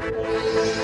Música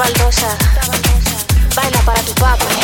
baldosa. Baila para tu papi.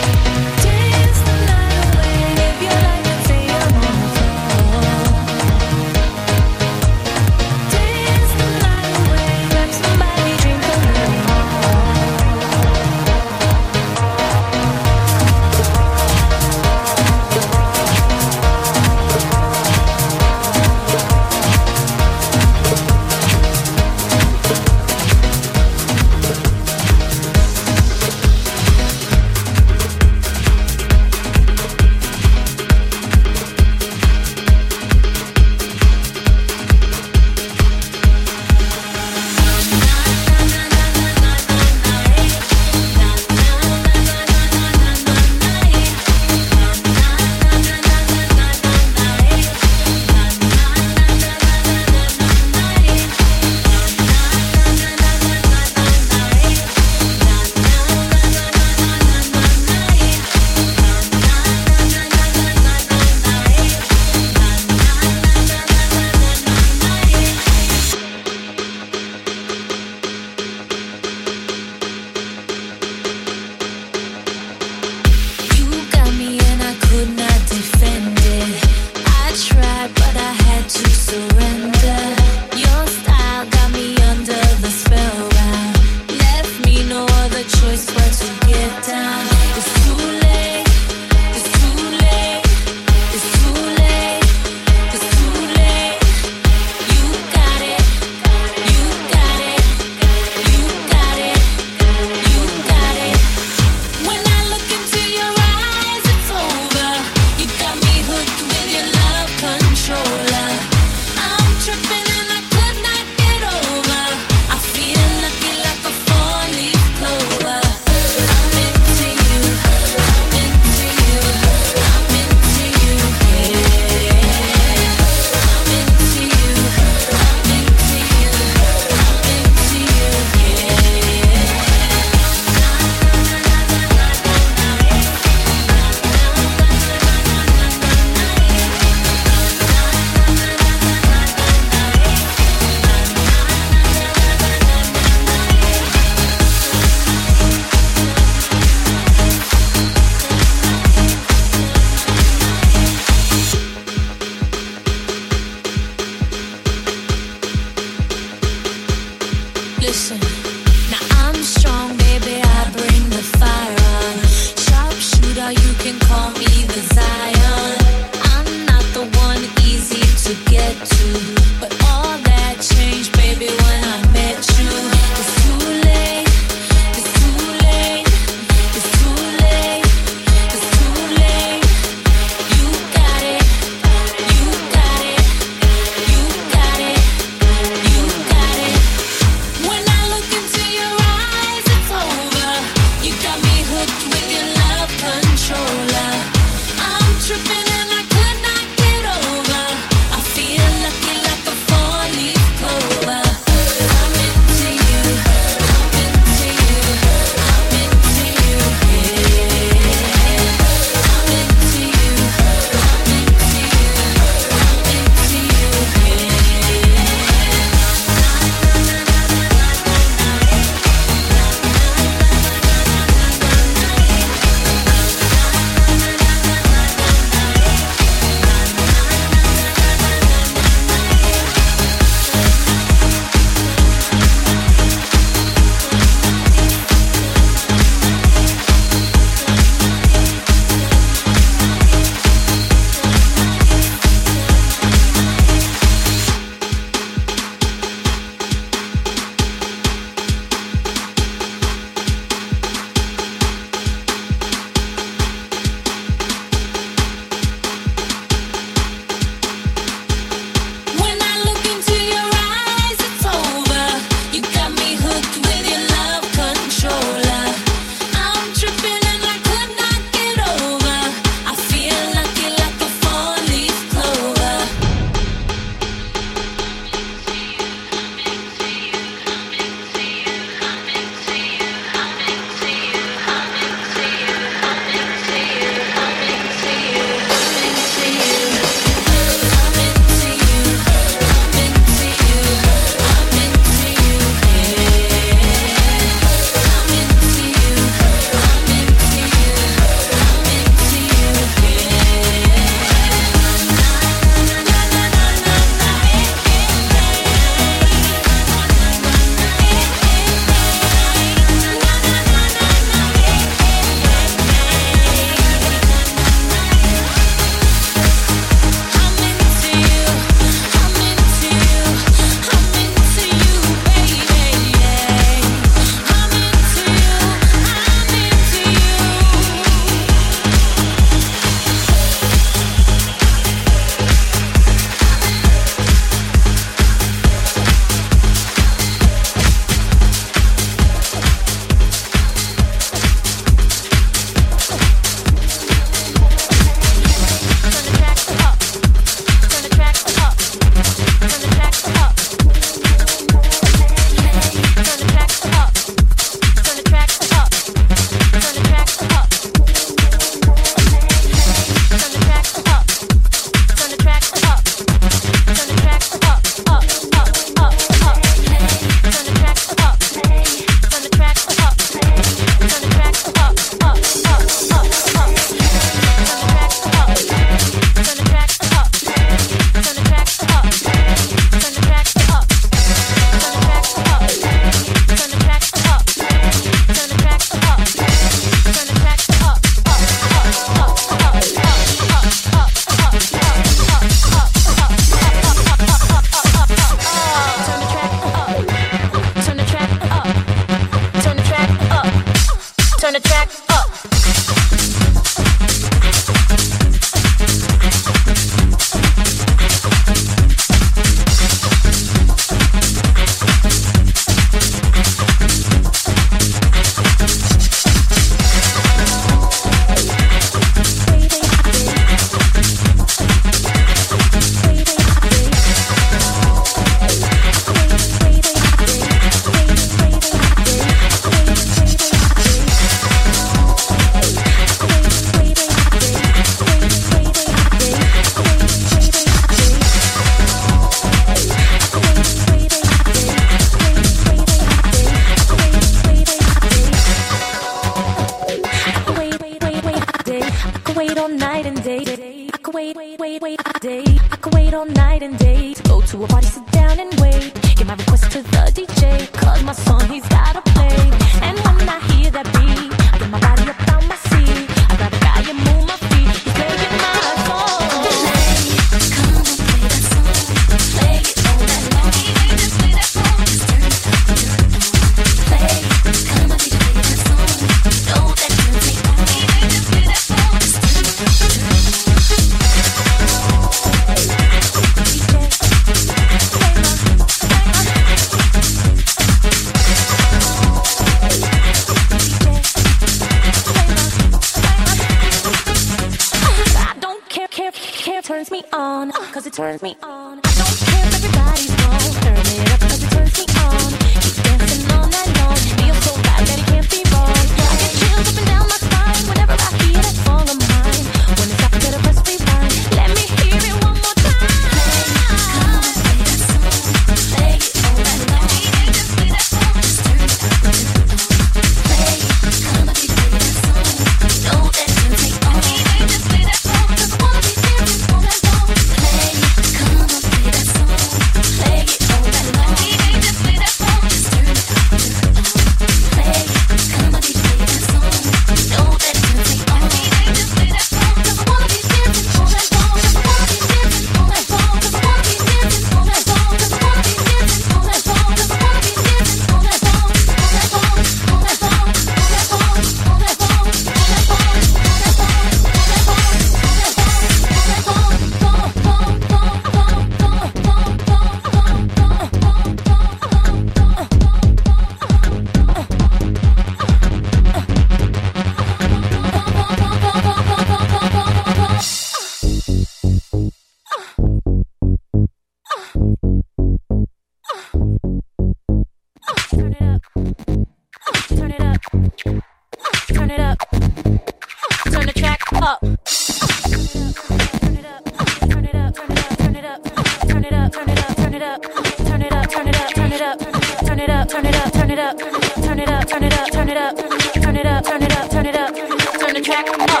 it up, turn it up, turn it up, turn it up, turn it up, turn it up, turn it up, turn it up, turn the track up,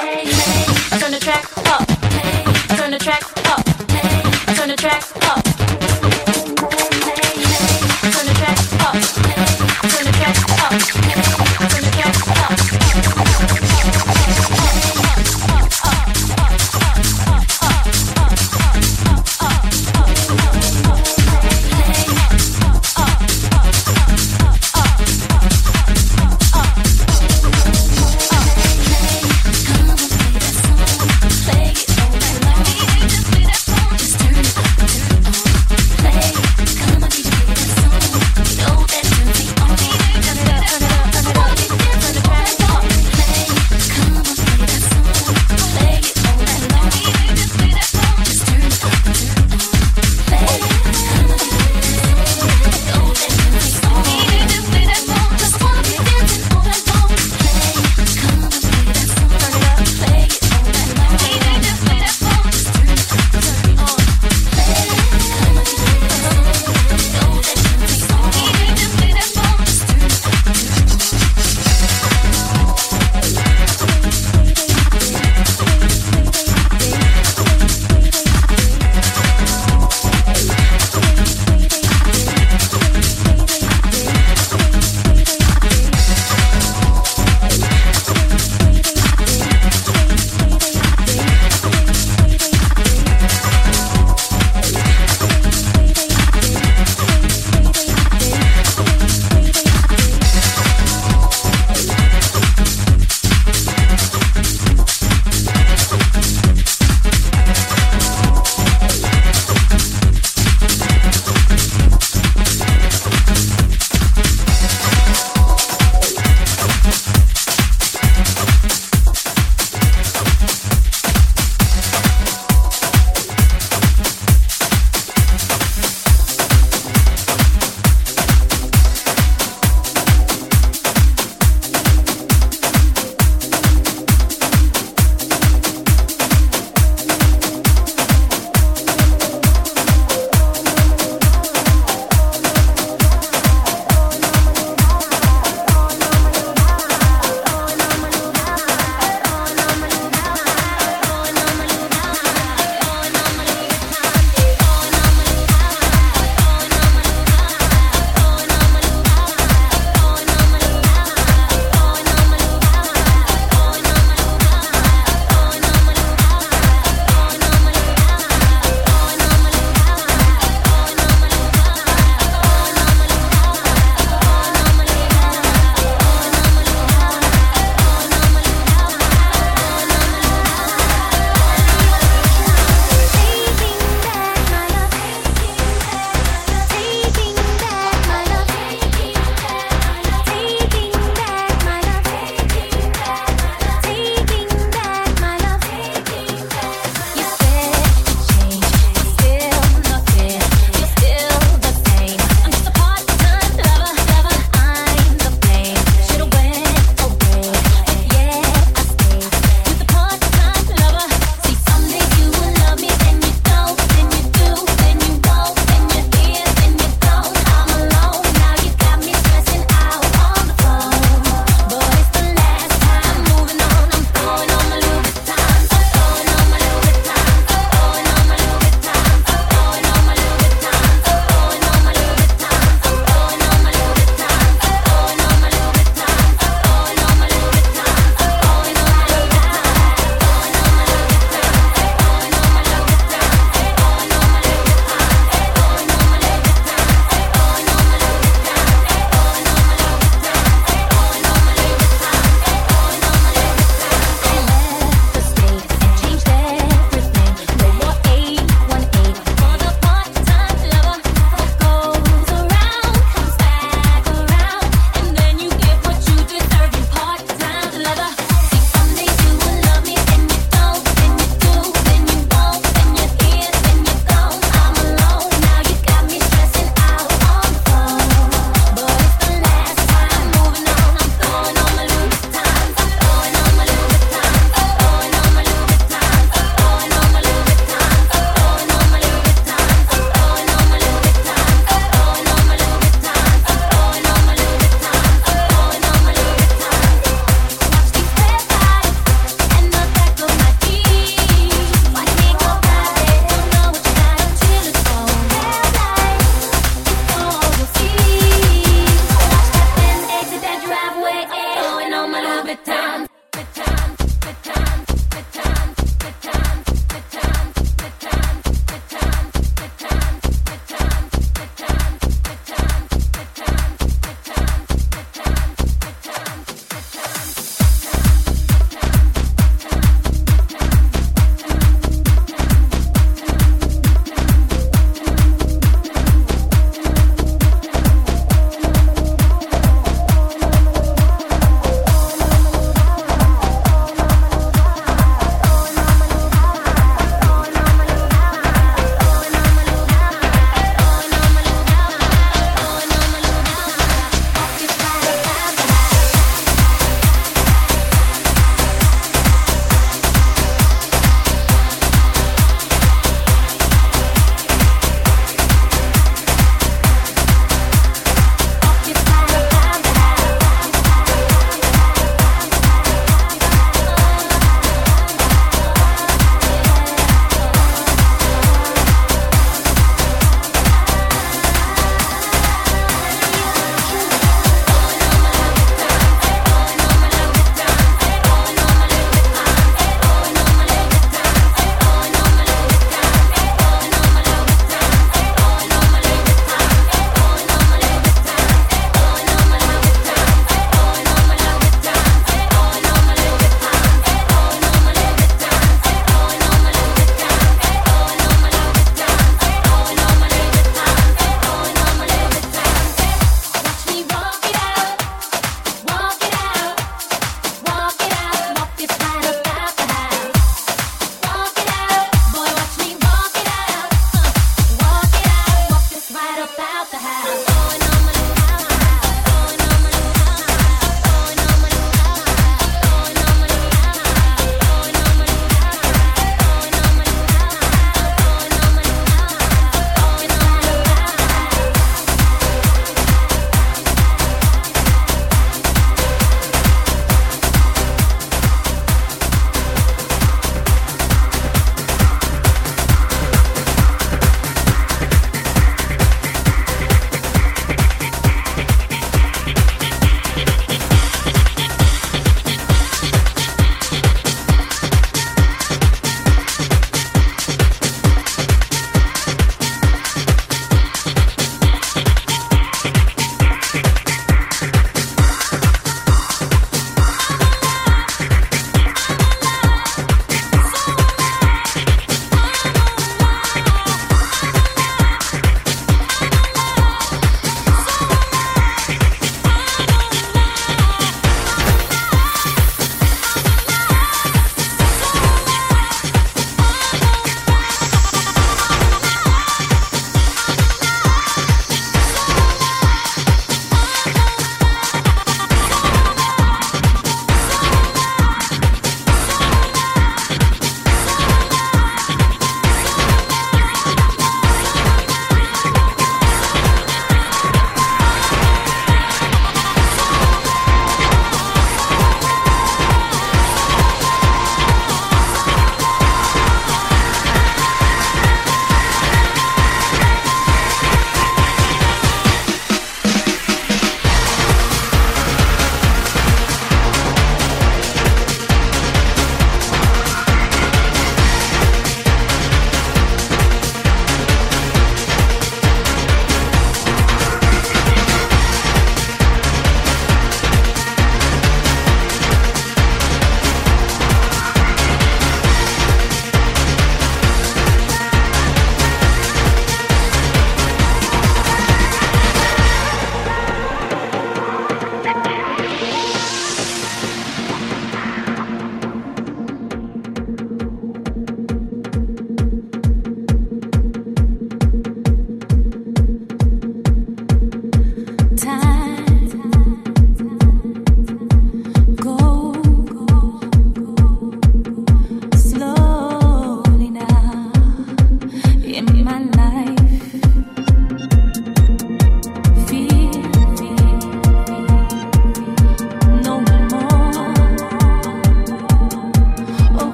turn the track up, turn the track up, turn the track up.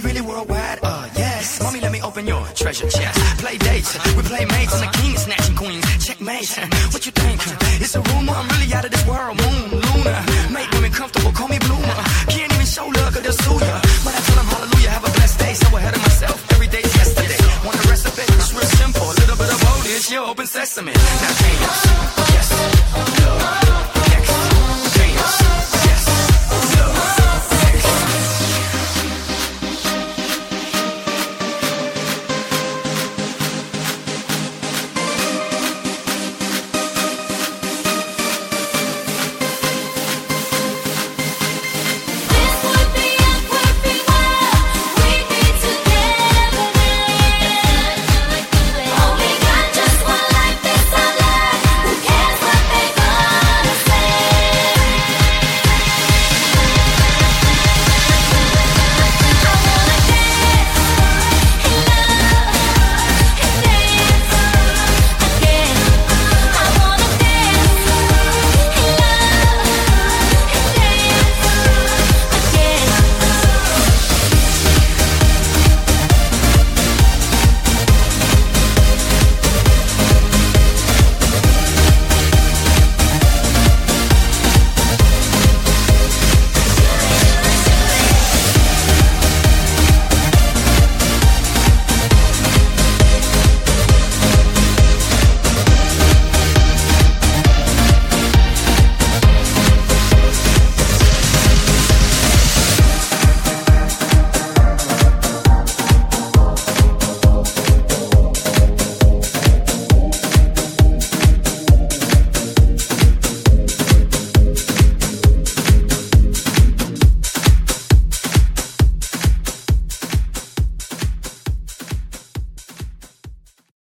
Yes. Is he really worldwide? Uh, yes. Mommy, let me open your treasure chest. Play dates, we play mates, and the king is snatching queens. Checkmate, what you think? It's a rumor, I'm really out of this world. Moon, Luna, make women comfortable, call me bloomer. Can't even show love, cause they'll sue ya. But I tell them hallelujah, have a blessed day. So ahead of myself, every day's yesterday. Want the it? It's real simple. A little bit of old is your open sesame. Now,